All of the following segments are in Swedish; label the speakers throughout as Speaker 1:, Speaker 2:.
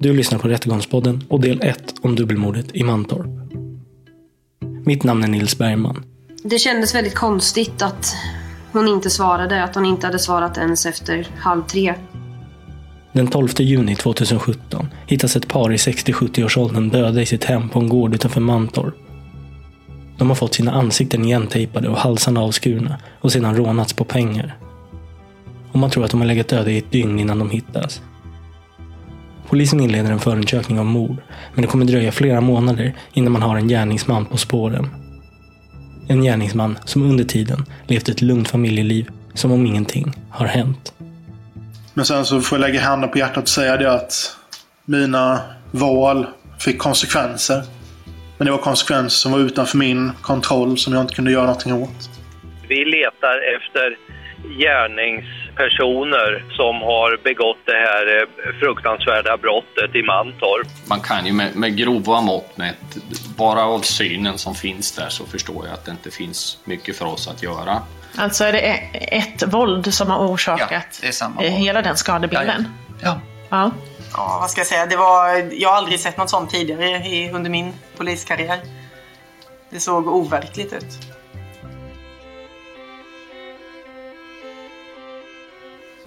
Speaker 1: Du lyssnar på Rättegångspodden och del 1 om dubbelmordet i Mantorp. Mitt namn är Nils Bergman.
Speaker 2: Det kändes väldigt konstigt att hon inte svarade, att hon inte hade svarat ens efter halv tre.
Speaker 1: Den 12 juni 2017 hittas ett par i 60-70-årsåldern döda i sitt hem på en gård utanför Mantorp. De har fått sina ansikten igentejpade och halsarna avskurna och sedan rånats på pengar. Och man tror att de har legat döda i ett dygn innan de hittas. Polisen inleder en förundersökning om mord, men det kommer dröja flera månader innan man har en gärningsman på spåren. En gärningsman som under tiden levt ett lugnt familjeliv som om ingenting har hänt.
Speaker 3: Men sen så får jag lägga handen på hjärtat och säga det att mina val fick konsekvenser. Men det var konsekvenser som var utanför min kontroll som jag inte kunde göra någonting åt.
Speaker 4: Vi letar efter gärningspersoner som har begått det här eh, fruktansvärda brottet i Mantorp.
Speaker 5: Man kan ju med, med grova mått mätt, bara av synen som finns där så förstår jag att det inte finns mycket för oss att göra.
Speaker 6: Alltså är det ett våld som har orsakat
Speaker 7: Ja, det är samma våld.
Speaker 6: hela den skadebilden?
Speaker 7: Ja.
Speaker 6: Ja.
Speaker 7: Ja, vad ska jag säga? Det var, jag har aldrig sett något sånt tidigare i, under min poliskarriär. Det såg overkligt ut.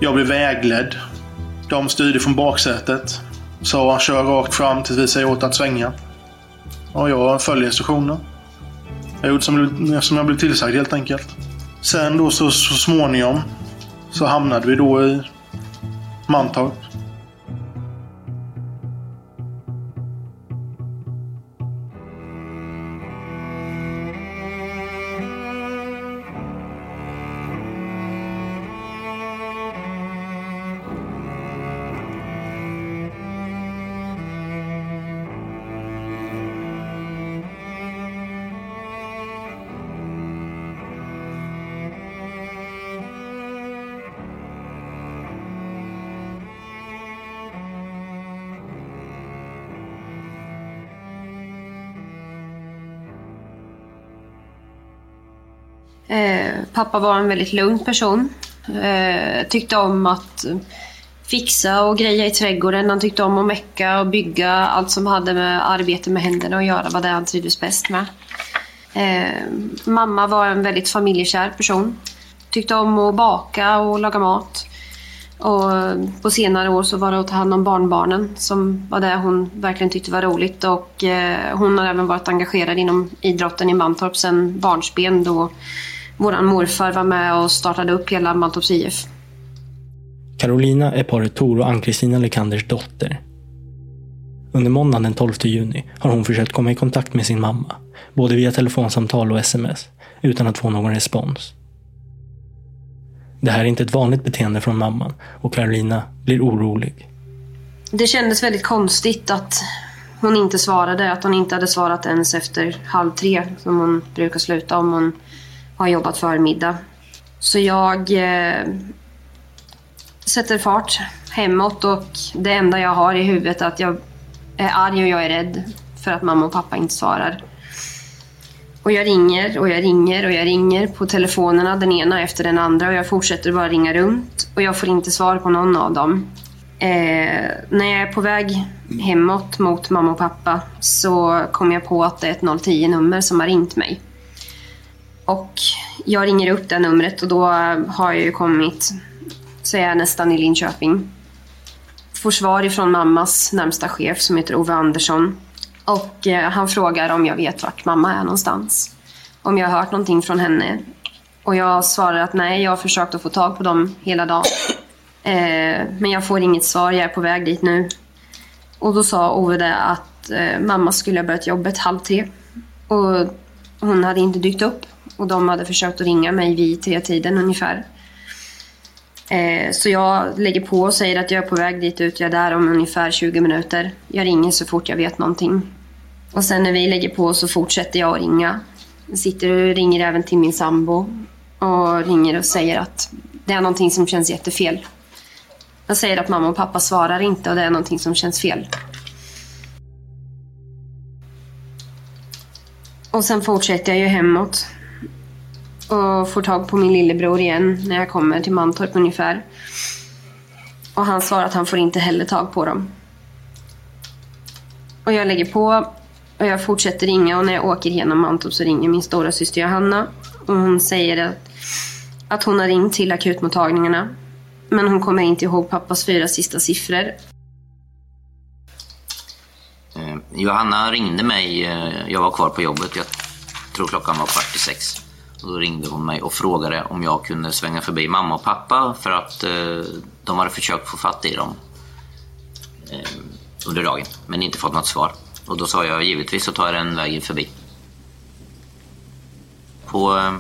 Speaker 3: Jag blev vägledd. De styrde från baksätet. Sa kör rakt fram tills vi säger åt att svänga. Och jag följde instruktionen. Jag gjorde som, som jag blev tillsagd helt enkelt. Sen då så, så småningom så hamnade vi då i Mantorp.
Speaker 2: Eh, pappa var en väldigt lugn person. Eh, tyckte om att fixa och greja i trädgården. Han tyckte om att mecka och bygga. Allt som hade med arbete med händerna att göra var det han trivdes bäst med. Eh, mamma var en väldigt familjekär person. Tyckte om att baka och laga mat. Och på senare år så var det att ta hand om barnbarnen som var det hon verkligen tyckte var roligt. Och eh, hon har även varit engagerad inom idrotten i Mantorp sedan barnsben då våran morfar var med och startade upp hela Mantorps IF.
Speaker 1: Carolina är paret Tor och Ann-Kristina Lekanders dotter. Under måndagen den 12 juni har hon försökt komma i kontakt med sin mamma, både via telefonsamtal och sms, utan att få någon respons. Det här är inte ett vanligt beteende från mamman och Carolina blir orolig.
Speaker 2: Det kändes väldigt konstigt att hon inte svarade. Att hon inte hade svarat ens efter halv tre som hon brukar sluta om hon har jobbat förmiddag. Så jag eh, sätter fart hemåt och det enda jag har i huvudet är att jag är arg och jag är rädd för att mamma och pappa inte svarar. Och jag ringer och jag ringer och jag ringer på telefonerna den ena efter den andra och jag fortsätter bara ringa runt och jag får inte svar på någon av dem. Eh, när jag är på väg hemåt mot mamma och pappa så kommer jag på att det är ett 010-nummer som har ringt mig. Och jag ringer upp det numret och då har jag ju kommit, så är jag nästan i Linköping. Får svar ifrån mammas närmsta chef som heter Ove Andersson. Och eh, han frågar om jag vet vart mamma är någonstans. Om jag har hört någonting från henne. Och jag svarar att nej, jag har försökt att få tag på dem hela dagen. Eh, men jag får inget svar, jag är på väg dit nu. Och då sa Ove det att eh, mamma skulle ha börjat jobbet halv tre. Och hon hade inte dykt upp. Och de hade försökt att ringa mig vid tre tiden ungefär. Eh, så jag lägger på och säger att jag är på väg dit ut. Jag är där om ungefär 20 minuter. Jag ringer så fort jag vet någonting. Och sen när vi lägger på så fortsätter jag att ringa. Jag sitter och ringer även till min sambo. Och ringer och säger att det är någonting som känns jättefel. Jag säger att mamma och pappa svarar inte och det är någonting som känns fel. Och sen fortsätter jag ju hemåt. Och får tag på min lillebror igen när jag kommer till Mantorp ungefär. Och han svarar att han får inte heller tag på dem. Och jag lägger på och jag fortsätter ringa och när jag åker genom Mantorp så ringer min stora syster Johanna. Och hon säger att, att hon har ringt till akutmottagningarna. Men hon kommer inte ihåg pappas fyra sista siffror.
Speaker 8: Eh, Johanna ringde mig, eh, jag var kvar på jobbet, jag tror klockan var kvart i sex. Och då ringde hon mig och frågade om jag kunde svänga förbi mamma och pappa för att eh, de hade försökt få fatt i dem eh, under dagen, men inte fått något svar. Och då sa jag givetvis så tar jag den vägen förbi. På eh,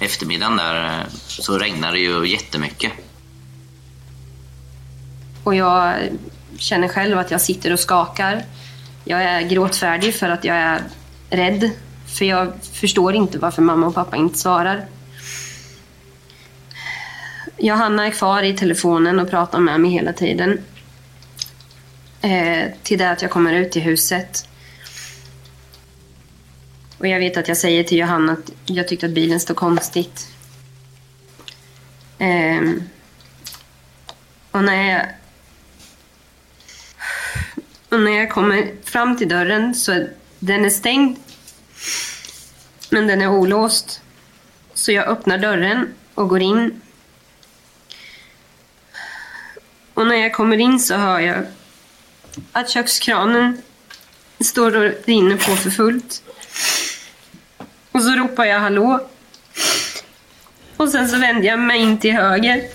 Speaker 8: eftermiddagen där eh, så regnade det ju jättemycket.
Speaker 2: Och jag känner själv att jag sitter och skakar. Jag är gråtfärdig för att jag är rädd. För jag förstår inte varför mamma och pappa inte svarar. Johanna är kvar i telefonen och pratar med mig hela tiden. Eh, till det att jag kommer ut i huset. Och jag vet att jag säger till Johanna att jag tyckte att bilen stod konstigt. Eh, och när jag och när jag kommer fram till dörren så är den är stängd. Men den är olåst. Så jag öppnar dörren och går in. Och när jag kommer in så hör jag att kökskranen står och rinner på för fullt. Och så ropar jag hallå. Och sen så vänder jag mig in till höger.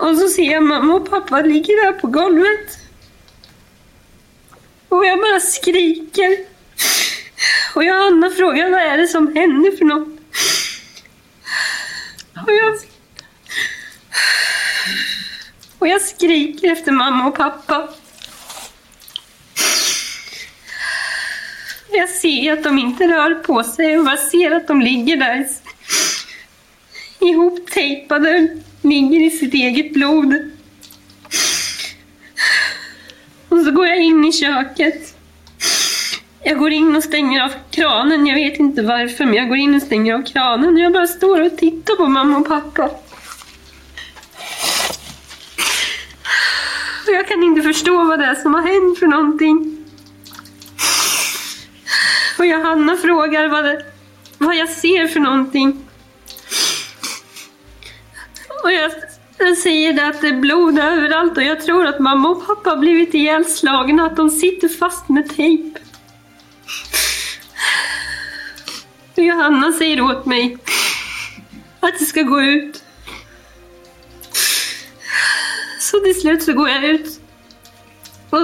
Speaker 2: Och så ser jag mamma och pappa ligger där på golvet. Och jag bara skriker. Och Johanna frågar vad är det som händer för något. Och jag, och jag skriker efter mamma och pappa. Jag ser att de inte rör på sig och jag ser att de ligger där ihoptejpade, ligger i sitt eget blod. Och så går jag in i köket. Jag går in och stänger av kranen. Jag vet inte varför, men jag går in och stänger av kranen. Och jag bara står och tittar på mamma och pappa. Och jag kan inte förstå vad det är som har hänt för någonting. Och Johanna frågar vad, det, vad jag ser för någonting. Och jag, jag säger det att det är blod överallt och jag tror att mamma och pappa har blivit ihjälslagna, att de sitter fast med tejp. Och Johanna säger åt mig att jag ska gå ut. Så till slut så går jag ut. Och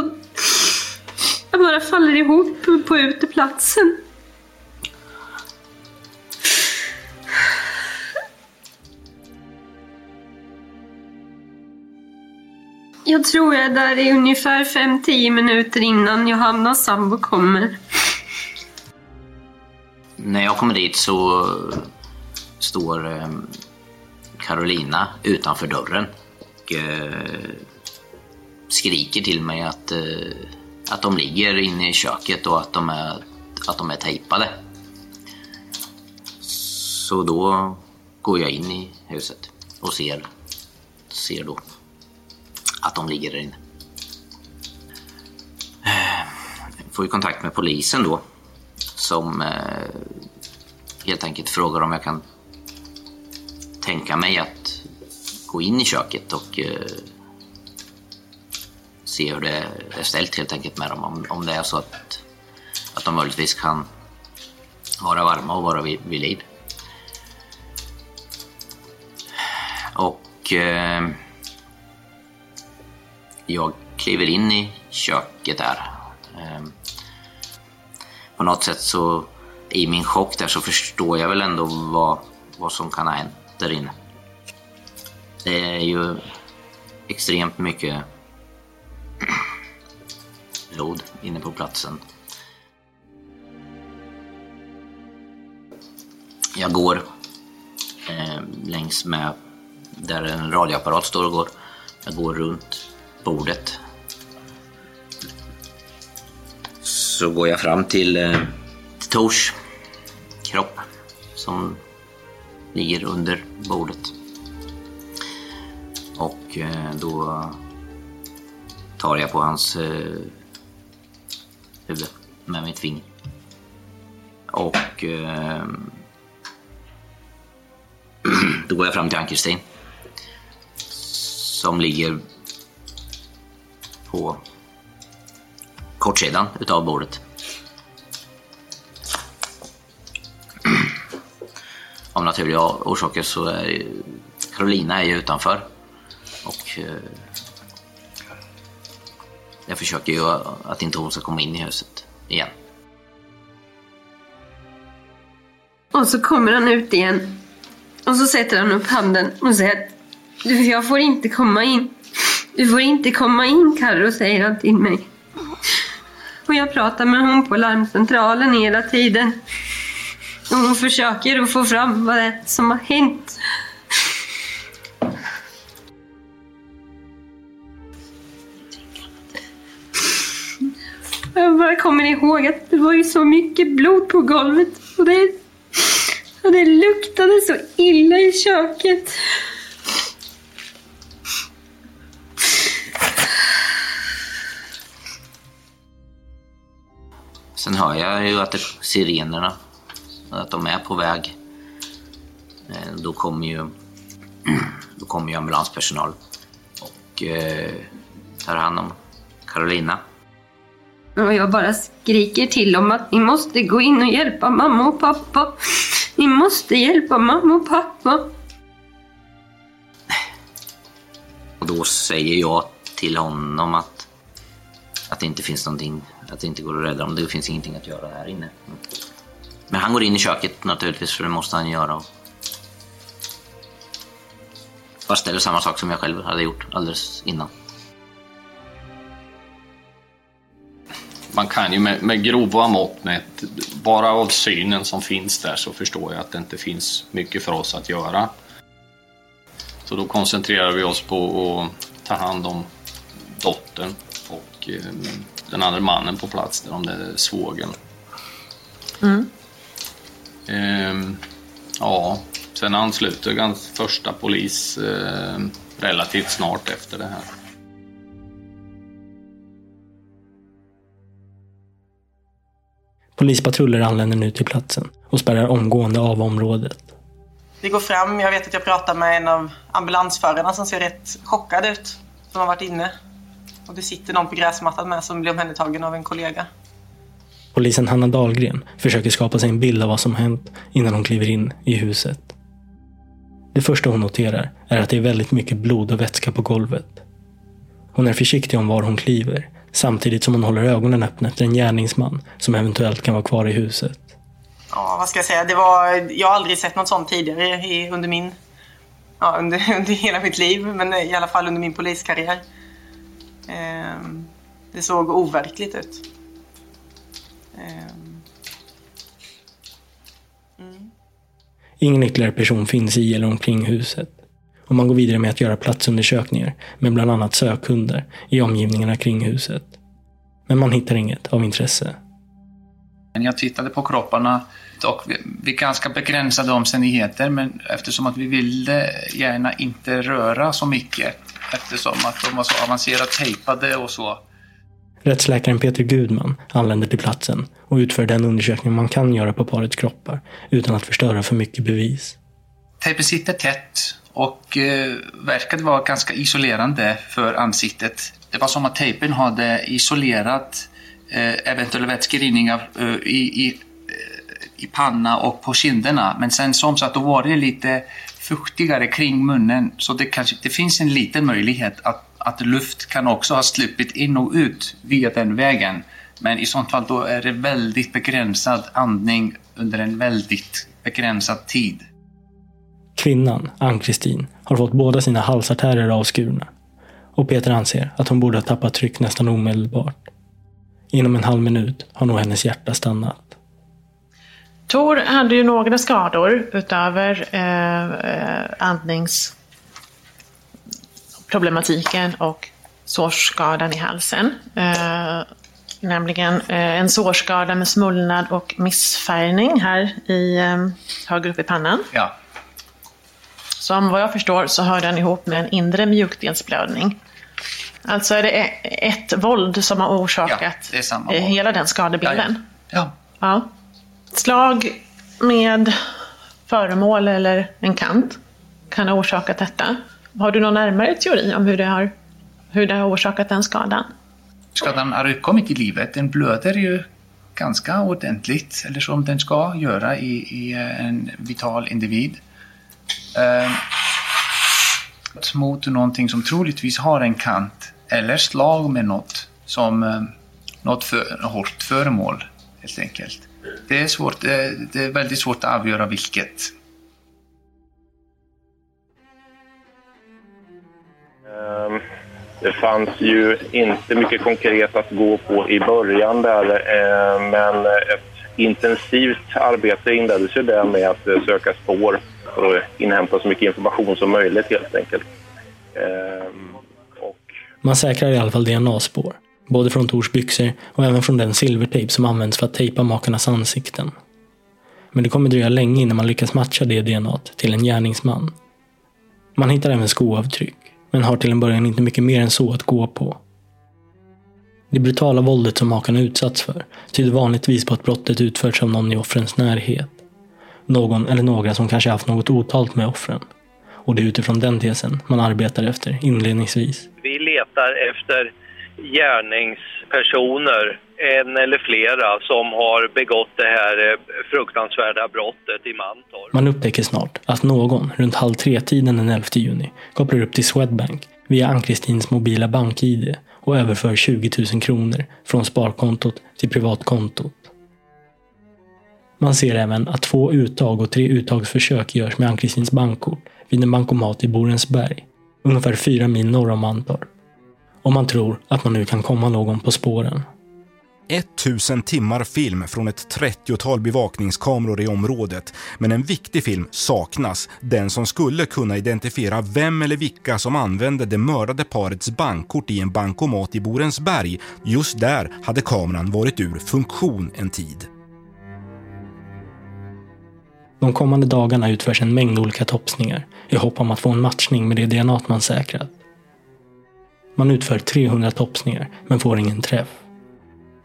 Speaker 2: jag bara faller ihop på uteplatsen. Jag tror jag är där i ungefär 5-10 minuter innan Johannas sambo kommer.
Speaker 8: När jag kommer dit så står eh, Carolina utanför dörren och eh, skriker till mig att, eh, att de ligger inne i köket och att de är, att de är tejpade. Så då går jag in i huset och ser, ser då att de ligger där inne. Eh, får ju kontakt med polisen då som eh, helt enkelt frågar om jag kan tänka mig att gå in i köket och eh, se hur det är ställt helt enkelt med dem. Om, om det är så att, att de möjligtvis kan vara varma och vara vid, vid liv. Och eh, jag kliver in i köket där. Eh, på något sätt så i min chock där så förstår jag väl ändå vad, vad som kan ha hänt där inne. Det är ju extremt mycket blod inne på platsen. Jag går eh, längs med där en radioapparat står och går. Jag går runt bordet. Så går jag fram till, eh, till Tors kropp som ligger under bordet. Och eh, då tar jag på hans eh, huvud med mitt finger. Och eh, då går jag fram till Ann-Kristin. Som ligger på kortsidan utav bordet. Av naturliga orsaker så är ju- Carolina är ju utanför. Och eh, jag försöker ju att inte hon ska komma in i huset igen.
Speaker 2: Och så kommer han ut igen. Och så sätter han upp handen och säger att "Du, jag får inte komma in. Du får inte komma in Carro, säger han till mig. Och jag pratar med hon på larmcentralen hela tiden. Och hon försöker att få fram vad det är som har hänt. Jag bara kommer ihåg att det var ju så mycket blod på golvet. Och det, och det luktade så illa i köket.
Speaker 8: Sen hör jag ju att det, sirenerna, att de är på väg. Eh, Då kommer ju, då kommer ju ambulanspersonal och eh, tar hand om Carolina.
Speaker 2: Och jag bara skriker till dem att ni måste gå in och hjälpa mamma och pappa. Ni måste hjälpa mamma och pappa.
Speaker 8: Och då säger jag till honom att, att det inte finns någonting, att det inte går att rädda dem. Det finns ingenting att göra här inne. Men han går in i köket naturligtvis, för det måste han göra. Fast det är samma sak som jag själv hade gjort alldeles innan.
Speaker 5: Man kan ju med, med grova mått mätt, bara av synen som finns där så förstår jag att det inte finns mycket för oss att göra. Så då koncentrerar vi oss på att ta hand om dottern och eh, den andra mannen på plats, där, om det är svågen.
Speaker 6: Mm.
Speaker 5: Ehm, ja, sen ansluter första polis eh, relativt snart efter det här.
Speaker 1: Polispatruller anländer nu till platsen och spärrar omgående av området.
Speaker 7: Vi går fram. Jag vet att jag pratar med en av ambulansförarna som ser rätt chockad ut. Som har varit inne. Och det sitter någon på gräsmattan med som blir omhändertagen av en kollega.
Speaker 1: Polisen Hanna Dahlgren försöker skapa sig en bild av vad som hänt innan hon kliver in i huset. Det första hon noterar är att det är väldigt mycket blod och vätska på golvet. Hon är försiktig om var hon kliver, samtidigt som hon håller ögonen öppna efter en gärningsman som eventuellt kan vara kvar i huset.
Speaker 7: Ja, vad ska jag säga? Det var, jag har aldrig sett något sånt tidigare i, under min... Ja, under, under hela mitt liv, men i alla fall under min poliskarriär. Ehm, det såg overkligt ut. Ehm,
Speaker 1: Ingen ytterligare person finns i eller omkring huset. Och man går vidare med att göra platsundersökningar med bland annat sökhundar i omgivningarna kring huset. Men man hittar inget av intresse.
Speaker 9: Men jag tittade på kropparna och vid ganska begränsade omständigheter men eftersom att vi ville gärna inte röra så mycket eftersom att de var så avancerat tejpade och så.
Speaker 1: Rättsläkaren Peter Gudman anländer till platsen och utför den undersökning man kan göra på parets kroppar utan att förstöra för mycket bevis.
Speaker 9: Tejpen sitter tätt och eh, verkade vara ganska isolerande för ansiktet. Det var som att tejpen hade isolerat eh, eventuella vätskerinningar eh, i, i, eh, i panna och på kinderna. Men sen som så att då var det lite fuktigare kring munnen så det, kanske, det finns en liten möjlighet att, att luft kan också ha sluppit in och ut via den vägen. Men i sånt fall då är det väldigt begränsad andning under en väldigt begränsad tid.
Speaker 1: Kvinnan, Ann-Kristin, har fått båda sina halsartärer avskurna. Och Peter anser att hon borde ha tappat tryck nästan omedelbart. Inom en halv minut har nog hennes hjärta stannat.
Speaker 6: Tor hade ju några skador utöver eh, andningsproblematiken och sårskadan i halsen. Eh, nämligen eh, en sårskada med smullnad och missfärgning här i, eh, högre upp i pannan.
Speaker 9: Ja.
Speaker 6: Som vad jag förstår så hör den ihop med en inre mjukdelsblödning. Alltså är det ett våld som har orsakat
Speaker 9: våld.
Speaker 6: hela den skadebilden?
Speaker 9: Ja.
Speaker 6: Ja. Slag med föremål eller en kant kan ha orsakat detta. Har du någon närmare teori om hur det har, hur det har orsakat den skadan?
Speaker 9: Skadan har uppkommit i livet. Den blöder ju ganska ordentligt, eller som den ska göra i, i en vital individ. Eh, mot någonting som troligtvis har en kant eller slag med något som eh, något för, hårt föremål helt enkelt. Det är, svårt, det, är väldigt svårt att avgöra vilket.
Speaker 10: Ehm, Det fanns ju inte mycket konkret att gå på i början där, eh, men ett intensivt arbete inleddes ju där med att eh, söka spår och inhämta så mycket information som möjligt helt enkelt. Ehm,
Speaker 1: Man säkrar i alla fall DNA-spår. Både från Tors byxor och även från den silvertejp som används för att tejpa makarnas ansikten. Men det kommer dröja länge innan man lyckas matcha det DNA till en gärningsman. Man hittar även skoavtryck, men har till en början inte mycket mer än så att gå på. Det brutala våldet som makarna utsatts för tyder vanligtvis på att brottet utförts av någon i offrens närhet. Någon eller några som kanske haft något otalt med offren. Och det är utifrån den tesen man arbetar efter inledningsvis.
Speaker 4: Vi letar efter gärningspersoner, en eller flera, som har begått det här eh, fruktansvärda brottet i Mantorp.
Speaker 1: Man upptäcker snart att någon runt halv tre-tiden den 11 juni kopplar upp till Swedbank via Ann-Kristins mobila bank-id och överför 20 000 kronor från sparkontot till privatkontot. Man ser även att två uttag och tre uttagsförsök görs med Ann-Kristins bankkort vid en bankomat i Borensberg, ungefär fyra mil norr om Mantorp. Och man tror att man nu kan komma någon på spåren.
Speaker 11: 1000 timmar film från ett 30-tal bevakningskameror i området. Men en viktig film saknas. Den som skulle kunna identifiera vem eller vilka som använde det mördade parets bankkort i en bankomat i Borensberg. Just där hade kameran varit ur funktion en tid.
Speaker 1: De kommande dagarna utförs en mängd olika topsningar i hopp om att få en matchning med det DNA man säkrat. Man utför 300 topsningar men får ingen träff.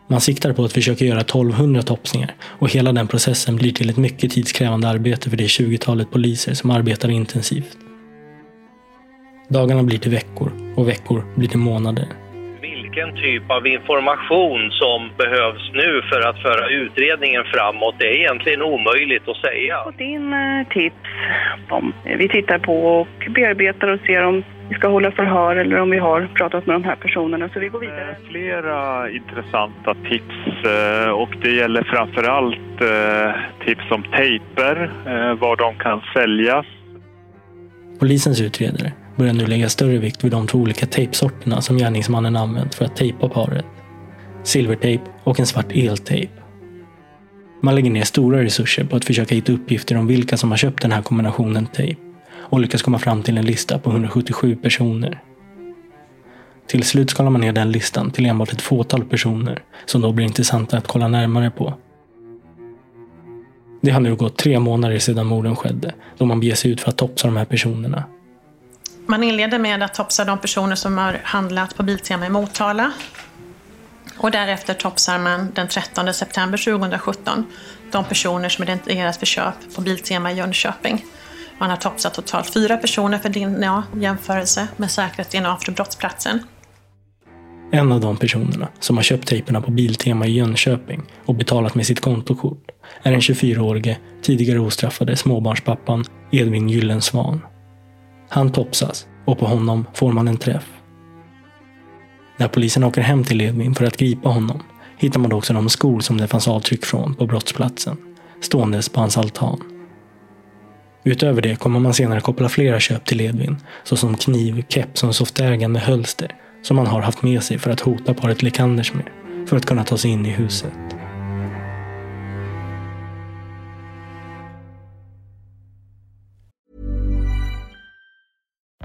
Speaker 1: Man siktar på att försöka göra 1200 topsningar och hela den processen blir till ett mycket tidskrävande arbete för det 20-talet poliser som arbetar intensivt. Dagarna blir till veckor och veckor blir till månader.
Speaker 4: Vilken typ av information som behövs nu för att föra utredningen framåt, det är egentligen omöjligt att säga.
Speaker 12: fått in eh, tips som vi tittar på och bearbetar och ser om vi ska hålla förhör eller om vi har pratat med de här personerna. Så vi går vidare.
Speaker 13: flera intressanta tips eh, och det gäller framför allt eh, tips om tejper, eh, var de kan säljas.
Speaker 1: Polisens utredare börjar nu lägga större vikt vid de två olika tejpsorterna som gärningsmannen använt för att tejpa paret. Silvertejp och en svart eltejp. Man lägger ner stora resurser på att försöka hitta uppgifter om vilka som har köpt den här kombinationen tejp och lyckas komma fram till en lista på 177 personer. Till slut skalar man ner den listan till enbart ett fåtal personer som då blir intressanta att kolla närmare på. Det har nu gått tre månader sedan morden skedde, då man beger sig ut för att topsa de här personerna.
Speaker 6: Man inleder med att topsa de personer som har handlat på Biltema i Motala. Och därefter topsar man den 13 september 2017 de personer som identifierats för köp på Biltema i Jönköping. Man har topsat totalt fyra personer för DNA jämförelse med säkrat DNA från brottsplatsen.
Speaker 1: En av de personerna som har köpt tejperna på Biltema i Jönköping och betalat med sitt kontokort är den 24-årige, tidigare ostraffade småbarnspappan Edvin Gyllensvan. Han topsas och på honom får man en träff. När polisen åker hem till Edvin för att gripa honom hittar man också de skor som det fanns avtryck från på brottsplatsen, ståendes på hans altan. Utöver det kommer man senare koppla flera köp till Edvin, såsom kniv, keps och softägande hölster som han har haft med sig för att hota paret Lekanders med, för att kunna ta sig in i huset.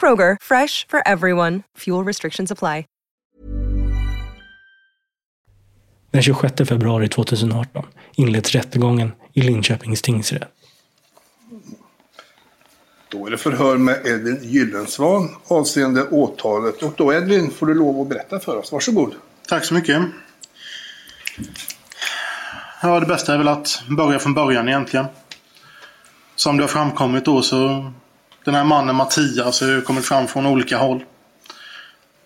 Speaker 14: Kroger, fresh for everyone. Fuel restrictions apply.
Speaker 1: Den 26 februari 2018 inleds rättegången i Linköpings tingsrätt.
Speaker 15: Då är det förhör med Edvin Gyllensvan avseende åtalet. Och då Edvin får du lov att berätta för oss. Varsågod.
Speaker 3: Tack så mycket. Ja, det bästa är väl att börja från början egentligen. Som det har framkommit då så den här mannen Mattias har ju kommit fram från olika håll.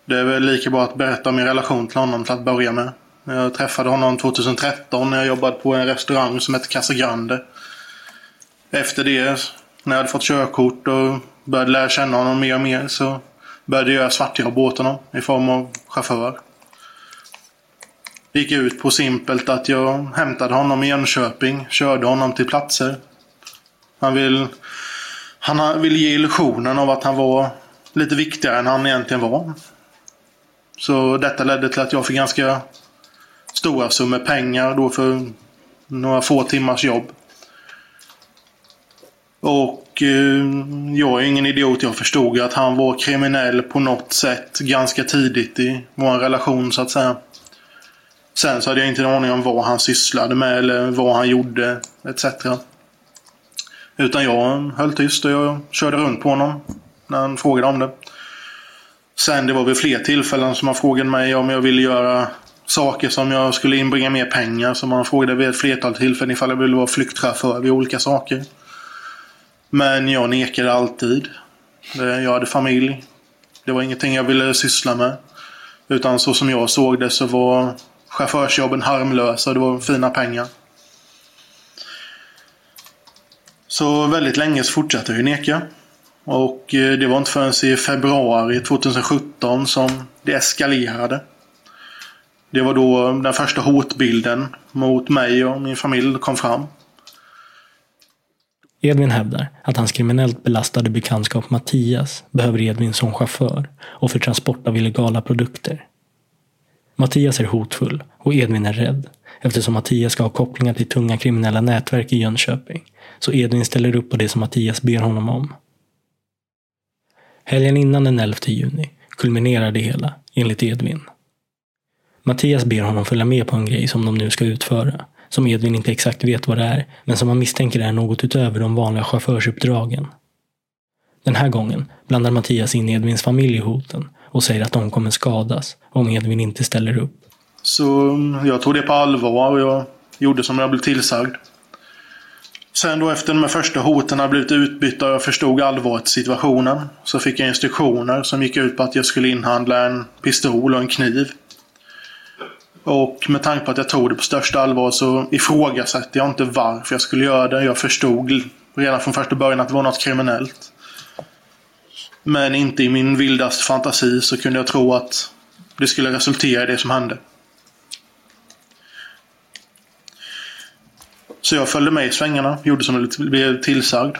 Speaker 3: Det är väl lika bra att berätta om min relation till honom till att börja med. Jag träffade honom 2013 när jag jobbade på en restaurang som hette Casa Grande. Efter det när jag hade fått körkort och började lära känna honom mer och mer så började jag göra svartjobb åt honom i form av chaufför. Det gick ut på simpelt att jag hämtade honom i Jönköping, körde honom till platser. Han vill, han ville ge illusionen av att han var lite viktigare än han egentligen var. Så detta ledde till att jag fick ganska stora summor pengar då för några få timmars jobb. Och eh, jag är ingen idiot. Jag förstod att han var kriminell på något sätt ganska tidigt i vår relation så att säga. Sen så hade jag inte en aning om vad han sysslade med eller vad han gjorde etc. Utan jag höll tyst och jag körde runt på honom när han frågade om det. Sen det var vid fler tillfällen som han frågade mig om jag ville göra saker som jag skulle inbringa mer pengar. Som han frågade vid ett flertal tillfällen ifall jag ville vara flyktchaufför vid olika saker. Men jag nekade alltid. Jag hade familj. Det var ingenting jag ville syssla med. Utan så som jag såg det så var chaufförsjobben harmlösa det var fina pengar. Så väldigt länge så fortsatte jag neka. Och eh, det var inte förrän i februari 2017 som det eskalerade. Det var då den första hotbilden mot mig och min familj kom fram.
Speaker 1: Edvin hävdar att hans kriminellt belastade bekantskap Mattias behöver Edvin som chaufför och för transport av illegala produkter. Mattias är hotfull och Edvin är rädd eftersom Mattias ska ha kopplingar till tunga kriminella nätverk i Jönköping. Så Edvin ställer upp på det som Mattias ber honom om. Helgen innan den 11 juni kulminerar det hela, enligt Edvin. Mattias ber honom följa med på en grej som de nu ska utföra, som Edvin inte exakt vet vad det är, men som han misstänker är något utöver de vanliga chaufförsuppdragen. Den här gången blandar Mattias in Edvins familj i hoten och säger att de kommer skadas om Edvin inte ställer upp.
Speaker 3: Så mm, jag tog det på allvar och jag gjorde som jag blev tillsagd. Sen då efter de här första hoten hade blivit utbytta och jag förstod allvaret i situationen så fick jag instruktioner som gick ut på att jag skulle inhandla en pistol och en kniv. Och med tanke på att jag tog det på största allvar så ifrågasatte jag inte varför jag skulle göra det. Jag förstod redan från första början att det var något kriminellt. Men inte i min vildaste fantasi så kunde jag tro att det skulle resultera i det som hände. Så jag följde med i svängarna, gjorde som jag blev tillsagd.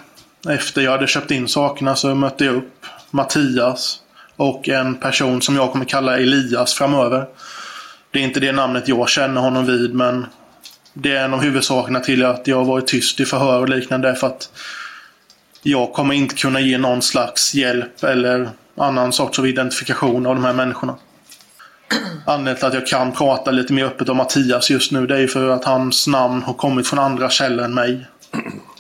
Speaker 3: Efter jag hade köpt in sakerna så mötte jag upp Mattias och en person som jag kommer kalla Elias framöver. Det är inte det namnet jag känner honom vid men det är en av huvudsakerna till att jag har varit tyst i förhör och liknande för att jag kommer inte kunna ge någon slags hjälp eller annan sorts av identifikation av de här människorna. Anledningen till att jag kan prata lite mer öppet om Mattias just nu det är för att hans namn har kommit från andra källor än mig.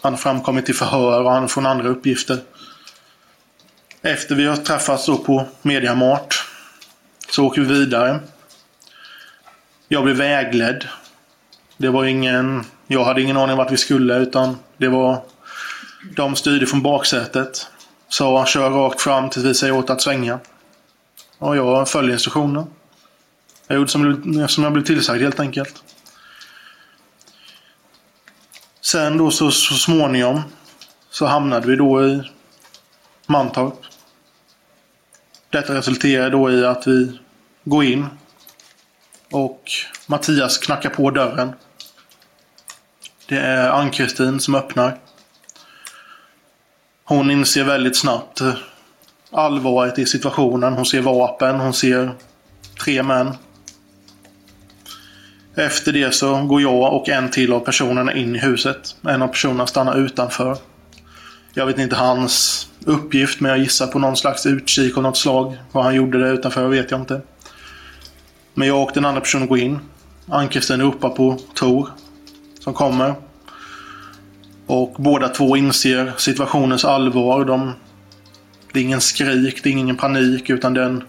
Speaker 3: Han har framkommit i förhör och han har från andra uppgifter. Efter vi har träffats då på Mediamart så åker vi vidare. Jag blev vägledd. Det var ingen... Jag hade ingen aning vart vi skulle utan det var... De styrde från baksätet. Sa kör rakt fram tills vi säger åt att svänga. Och jag följer instruktionen. Jag gjorde som, som jag blev tillsagd helt enkelt. Sen då så, så småningom så hamnade vi då i Mantorp. Detta resulterade då i att vi går in och Mattias knackar på dörren. Det är Ann-Kristin som öppnar. Hon inser väldigt snabbt eh, allvaret i situationen. Hon ser vapen, hon ser tre män. Efter det så går jag och en till av personerna in i huset. En av personerna stannar utanför. Jag vet inte hans uppgift men jag gissar på någon slags utkik av något slag. Vad han gjorde där utanför vet jag inte. Men jag och den andra personen går in. Ann-Kristin ropar på Tor som kommer. Och båda två inser situationens allvar. De, det är ingen skrik, det är ingen panik utan den...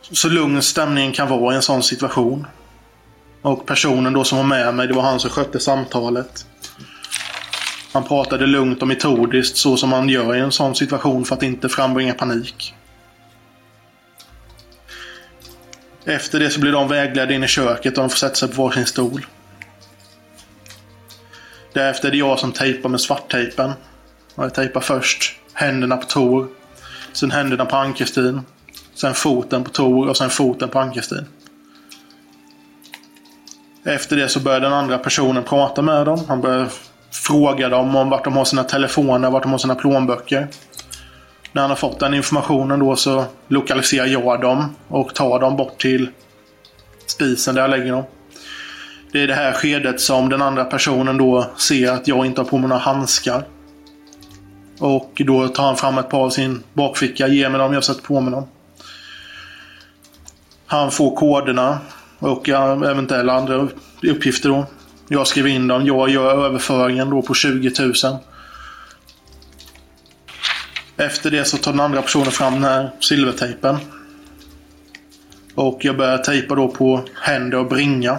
Speaker 3: så lugn stämningen kan vara i en sån situation. Och personen då som var med mig, det var han som skötte samtalet. Han pratade lugnt och metodiskt så som man gör i en sån situation för att inte frambringa panik. Efter det så blir de vägledda in i köket och de får sätta sig på varsin stol. Därefter är det jag som tejpar med svarttejpen. Jag tejpar först händerna på Tor. Sen händerna på Ann-Kristin. Sen foten på Tor och sen foten på Ann-Kristin. Efter det så börjar den andra personen prata med dem. Han börjar fråga dem om vart de har sina telefoner, vart de har sina plånböcker. När han har fått den informationen då så lokaliserar jag dem och tar dem bort till spisen där jag lägger dem. Det är det här skedet som den andra personen då ser att jag inte har på mig några handskar. Och då tar han fram ett par av sin bakficka, ger mig dem, jag sätter på mig dem. Han får koderna och eventuella andra uppgifter då. Jag skriver in dem, jag gör överföringen då på 20 000. Efter det så tar den andra personen fram den här silvertejpen. Och jag börjar tejpa då på händer och bringa.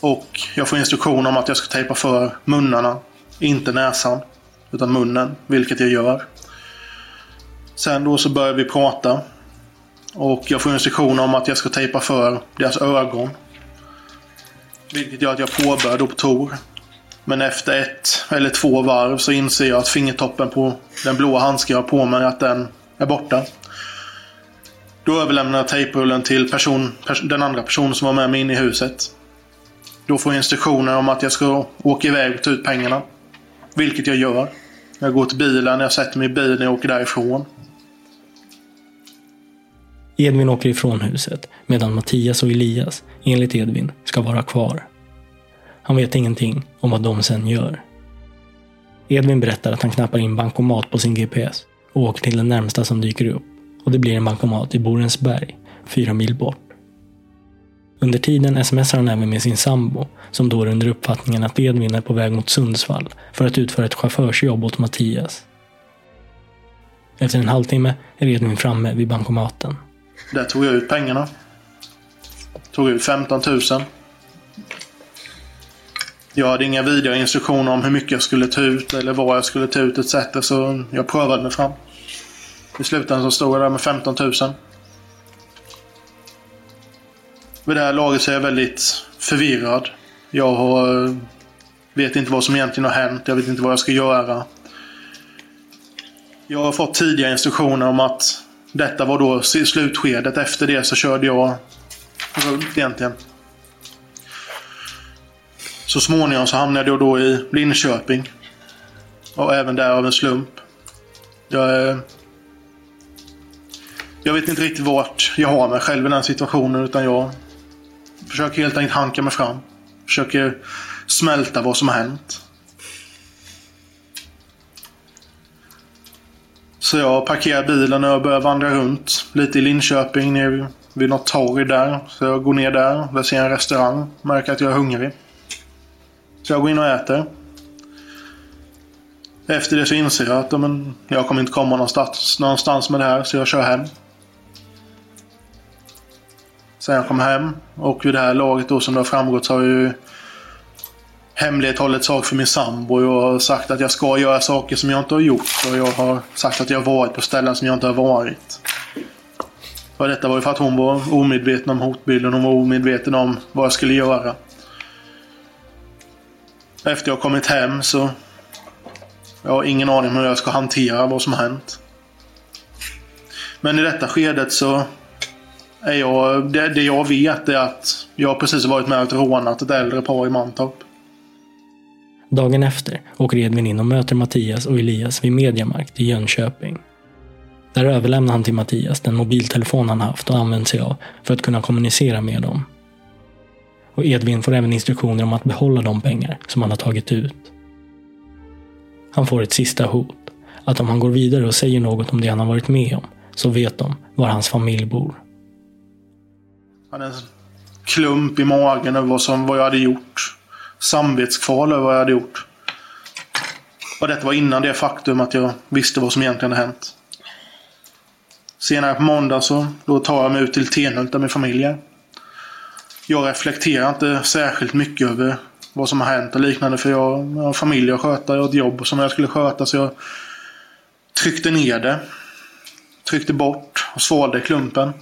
Speaker 3: Och jag får instruktion om att jag ska tejpa för munnarna, inte näsan, utan munnen, vilket jag gör. Sen då så börjar vi prata. Och jag får instruktion om att jag ska tejpa för deras ögon. Vilket gör att jag påbörjar då på Tor. Men efter ett eller två varv så inser jag att fingertoppen på den blåa handsken jag har på mig, att den är borta. Då överlämnar jag tejprullen till person, den andra personen som var med mig in i huset. Då får jag instruktioner om att jag ska åka iväg och ta ut pengarna. Vilket jag gör. Jag går till bilen, jag sätter mig i bilen och åker därifrån.
Speaker 1: Edvin åker ifrån huset medan Mattias och Elias, enligt Edvin, ska vara kvar. Han vet ingenting om vad de sen gör. Edvin berättar att han knappar in bankomat på sin GPS och åker till den närmsta som dyker upp. Och det blir en bankomat i Borensberg, fyra mil bort. Under tiden smsar han även med sin sambo, som då är under uppfattningen att Edvin är på väg mot Sundsvall för att utföra ett chaufförsjobb åt Mattias. Efter en halvtimme är Edvin framme vid bankomaten.
Speaker 3: Där tog jag ut pengarna. Tog ut 15 000. Jag hade inga vidare instruktioner om hur mycket jag skulle ta ut eller vad jag skulle ta ut etc. Så jag prövade mig fram. I slutändan så stod jag där med 15 000. Vid det här laget så är jag väldigt förvirrad. Jag har, eh, vet inte vad som egentligen har hänt. Jag vet inte vad jag ska göra. Jag har fått tidiga instruktioner om att detta var då slutskedet. Efter det så körde jag runt egentligen. Så småningom så hamnade jag då i Linköping. Och även där av en slump. Jag, eh, jag vet inte riktigt vart jag har mig själv i den här situationen utan jag försöker helt enkelt hanka mig fram. Försöker smälta vad som har hänt. Så jag parkerar bilen och jag börjar vandra runt lite i Linköping ner vid något torg där. Så jag går ner där, där ser jag en restaurang. Märker att jag är hungrig. Så jag går in och äter. Efter det så inser jag att men, jag kommer inte komma någonstans, någonstans med det här så jag kör hem. Sen jag kom hem och vid det här laget då som det har framgått så har jag ju hemlighållit saker sak för min sambo. Jag har sagt att jag ska göra saker som jag inte har gjort. Och jag har sagt att jag har varit på ställen som jag inte har varit. Och detta var ju för att hon var omedveten om hotbilden. Hon var omedveten om vad jag skulle göra. Efter jag kommit hem så... Jag har ingen aning om hur jag ska hantera vad som har hänt. Men i detta skedet så... Är jag, det, det jag vet är att jag precis varit med och rånat ett äldre par i Mantorp.
Speaker 1: Dagen efter åker Edvin in och möter Mattias och Elias vid Mediamarkt i Jönköping. Där överlämnar han till Mattias den mobiltelefon han haft och använt sig av för att kunna kommunicera med dem. Och Edvin får även instruktioner om att behålla de pengar som han har tagit ut. Han får ett sista hot. Att om han går vidare och säger något om det han har varit med om, så vet de var hans familj bor.
Speaker 3: Han hade en klump i magen över vad, som, vad jag hade gjort. Samvetskval över vad jag hade gjort. Och detta var innan det faktum att jag visste vad som egentligen hade hänt. Senare på måndag så då tar jag mig ut till Tenhult där min familj är. Jag reflekterar inte särskilt mycket över vad som har hänt och liknande för jag har familj att sköta, jag har ett jobb som jag skulle sköta så jag tryckte ner det. Tryckte bort och svalde klumpen.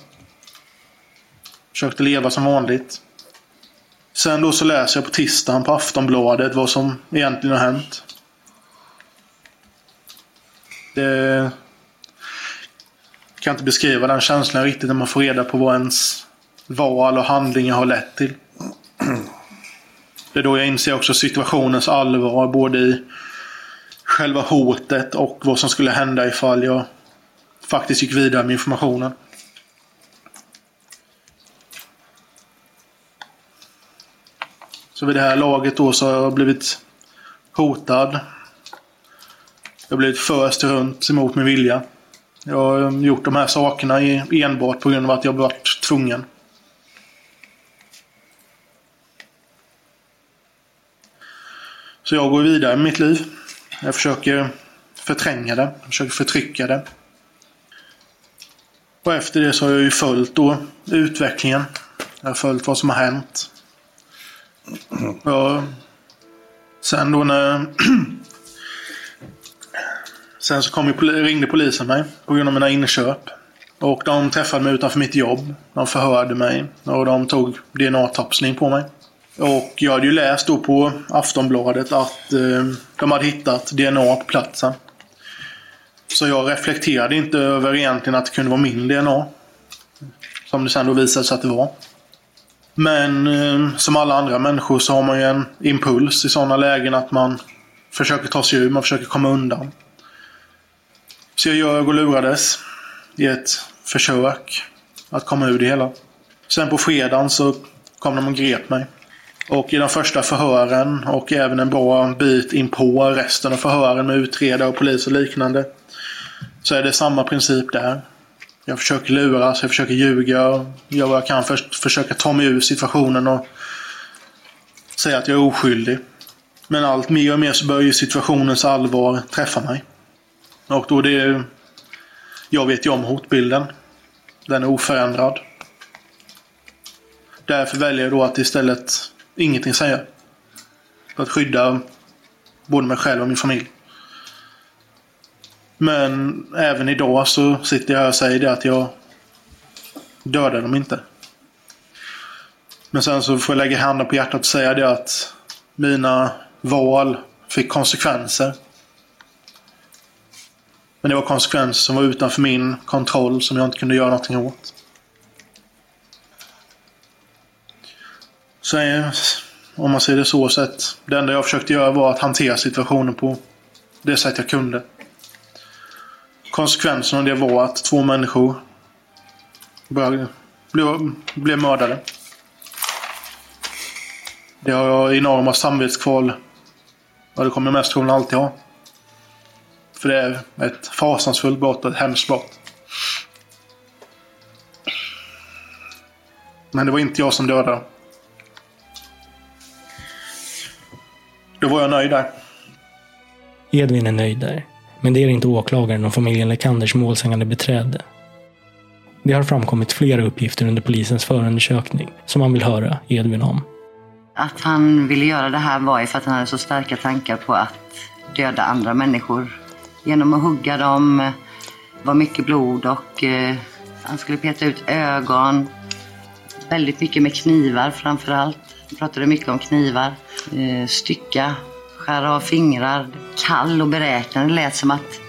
Speaker 3: Försökte leva som vanligt. Sen då så läser jag på tisdagen på Aftonbladet vad som egentligen har hänt. Det kan inte beskriva den känslan riktigt när man får reda på vad ens val och handlingar har lett till. Det är då jag inser också situationens allvar både i själva hotet och vad som skulle hända ifall jag faktiskt gick vidare med informationen. Så vid det här laget då så har jag blivit hotad. Jag har blivit först runt emot min vilja. Jag har um, gjort de här sakerna enbart på grund av att jag varit tvungen. Så jag går vidare med mitt liv. Jag försöker förtränga det. Jag försöker förtrycka det. Och efter det så har jag ju följt då utvecklingen. Jag har följt vad som har hänt. Ja, sen då när... sen så kom ju, ringde polisen mig på grund av mina inköp. Och de träffade mig utanför mitt jobb. De förhörde mig och de tog DNA-tapsning på mig. Och jag hade ju läst då på Aftonbladet att eh, de hade hittat DNA på platsen. Så jag reflekterade inte över egentligen att det kunde vara min DNA. Som det sen då visade sig att det var. Men eh, som alla andra människor så har man ju en impuls i sådana lägen att man försöker ta sig ur, man försöker komma undan. Så jag ljög och lurades i ett försök att komma ur det hela. Sen på fredagen så kom de och grep mig. Och i de första förhören och även en bra bit in på resten av förhören med utredare och polis och liknande. Så är det samma princip där. Jag försöker luras, jag försöker ljuga, gör vad jag kan för att försöka ta mig ur situationen och säga att jag är oskyldig. Men allt mer och mer så börjar ju situationens allvar träffa mig. Och då det... Jag vet ju om hotbilden. Den är oförändrad. Därför väljer jag då att istället ingenting säga. För att skydda både mig själv och min familj. Men även idag så sitter jag och säger det att jag dödar dem inte. Men sen så får jag lägga handen på hjärtat och säga det att mina val fick konsekvenser. Men det var konsekvenser som var utanför min kontroll som jag inte kunde göra någonting åt. Så eh, om man ser det så sett. Det enda jag försökte göra var att hantera situationen på det sätt jag kunde. Konsekvensen av det var att två människor blev, blev mördade. Det har jag enorma samvetskval. Och det kommer jag mest troligen alltid ha. För det är ett fasansfullt brott och ett hemskt brott. Men det var inte jag som dödade. Då var jag nöjd där.
Speaker 1: Edvin är nöjd där. Men det är inte åklagaren och familjen Lekanders målsägande beträde. Det har framkommit flera uppgifter under polisens förundersökning som man vill höra Edvin om.
Speaker 16: Att han ville göra det här var ju för att han hade så starka tankar på att döda andra människor. Genom att hugga dem, det var mycket blod och eh, han skulle peta ut ögon. Väldigt mycket med knivar framför allt. Han pratade mycket om knivar. Eh, stycka, skära av fingrar. Kall och beräknande. Det lät som att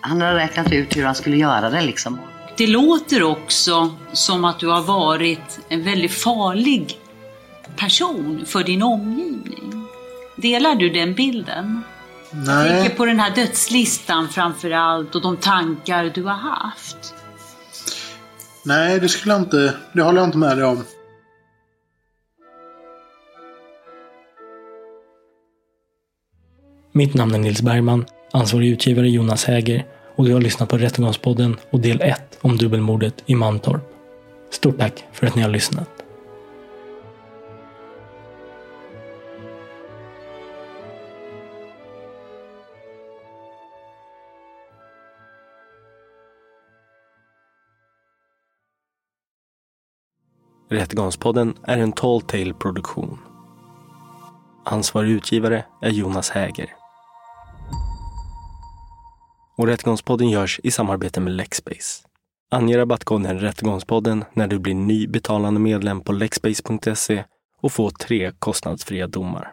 Speaker 16: han hade räknat ut hur han skulle göra det liksom.
Speaker 17: Det låter också som att du har varit en väldigt farlig person för din omgivning. Delar du den bilden?
Speaker 3: Nej.
Speaker 17: Jag tänker på den här dödslistan framför allt och de tankar du har haft.
Speaker 3: Nej, det skulle jag inte... Det håller jag inte med dig om.
Speaker 1: Mitt namn är Nils Bergman, ansvarig utgivare Jonas Häger och du har lyssnat på Rättegångspodden och del 1 om dubbelmordet i Mantorp. Stort tack för att ni har lyssnat.
Speaker 18: Rättegångspodden är en Tall Tale produktion. Ansvarig utgivare är Jonas Häger. Och Rättegångspodden görs i samarbete med Lexbase. Ange rabattkoden Rättegångspodden när du blir ny betalande medlem på lexbase.se och få tre kostnadsfria domar.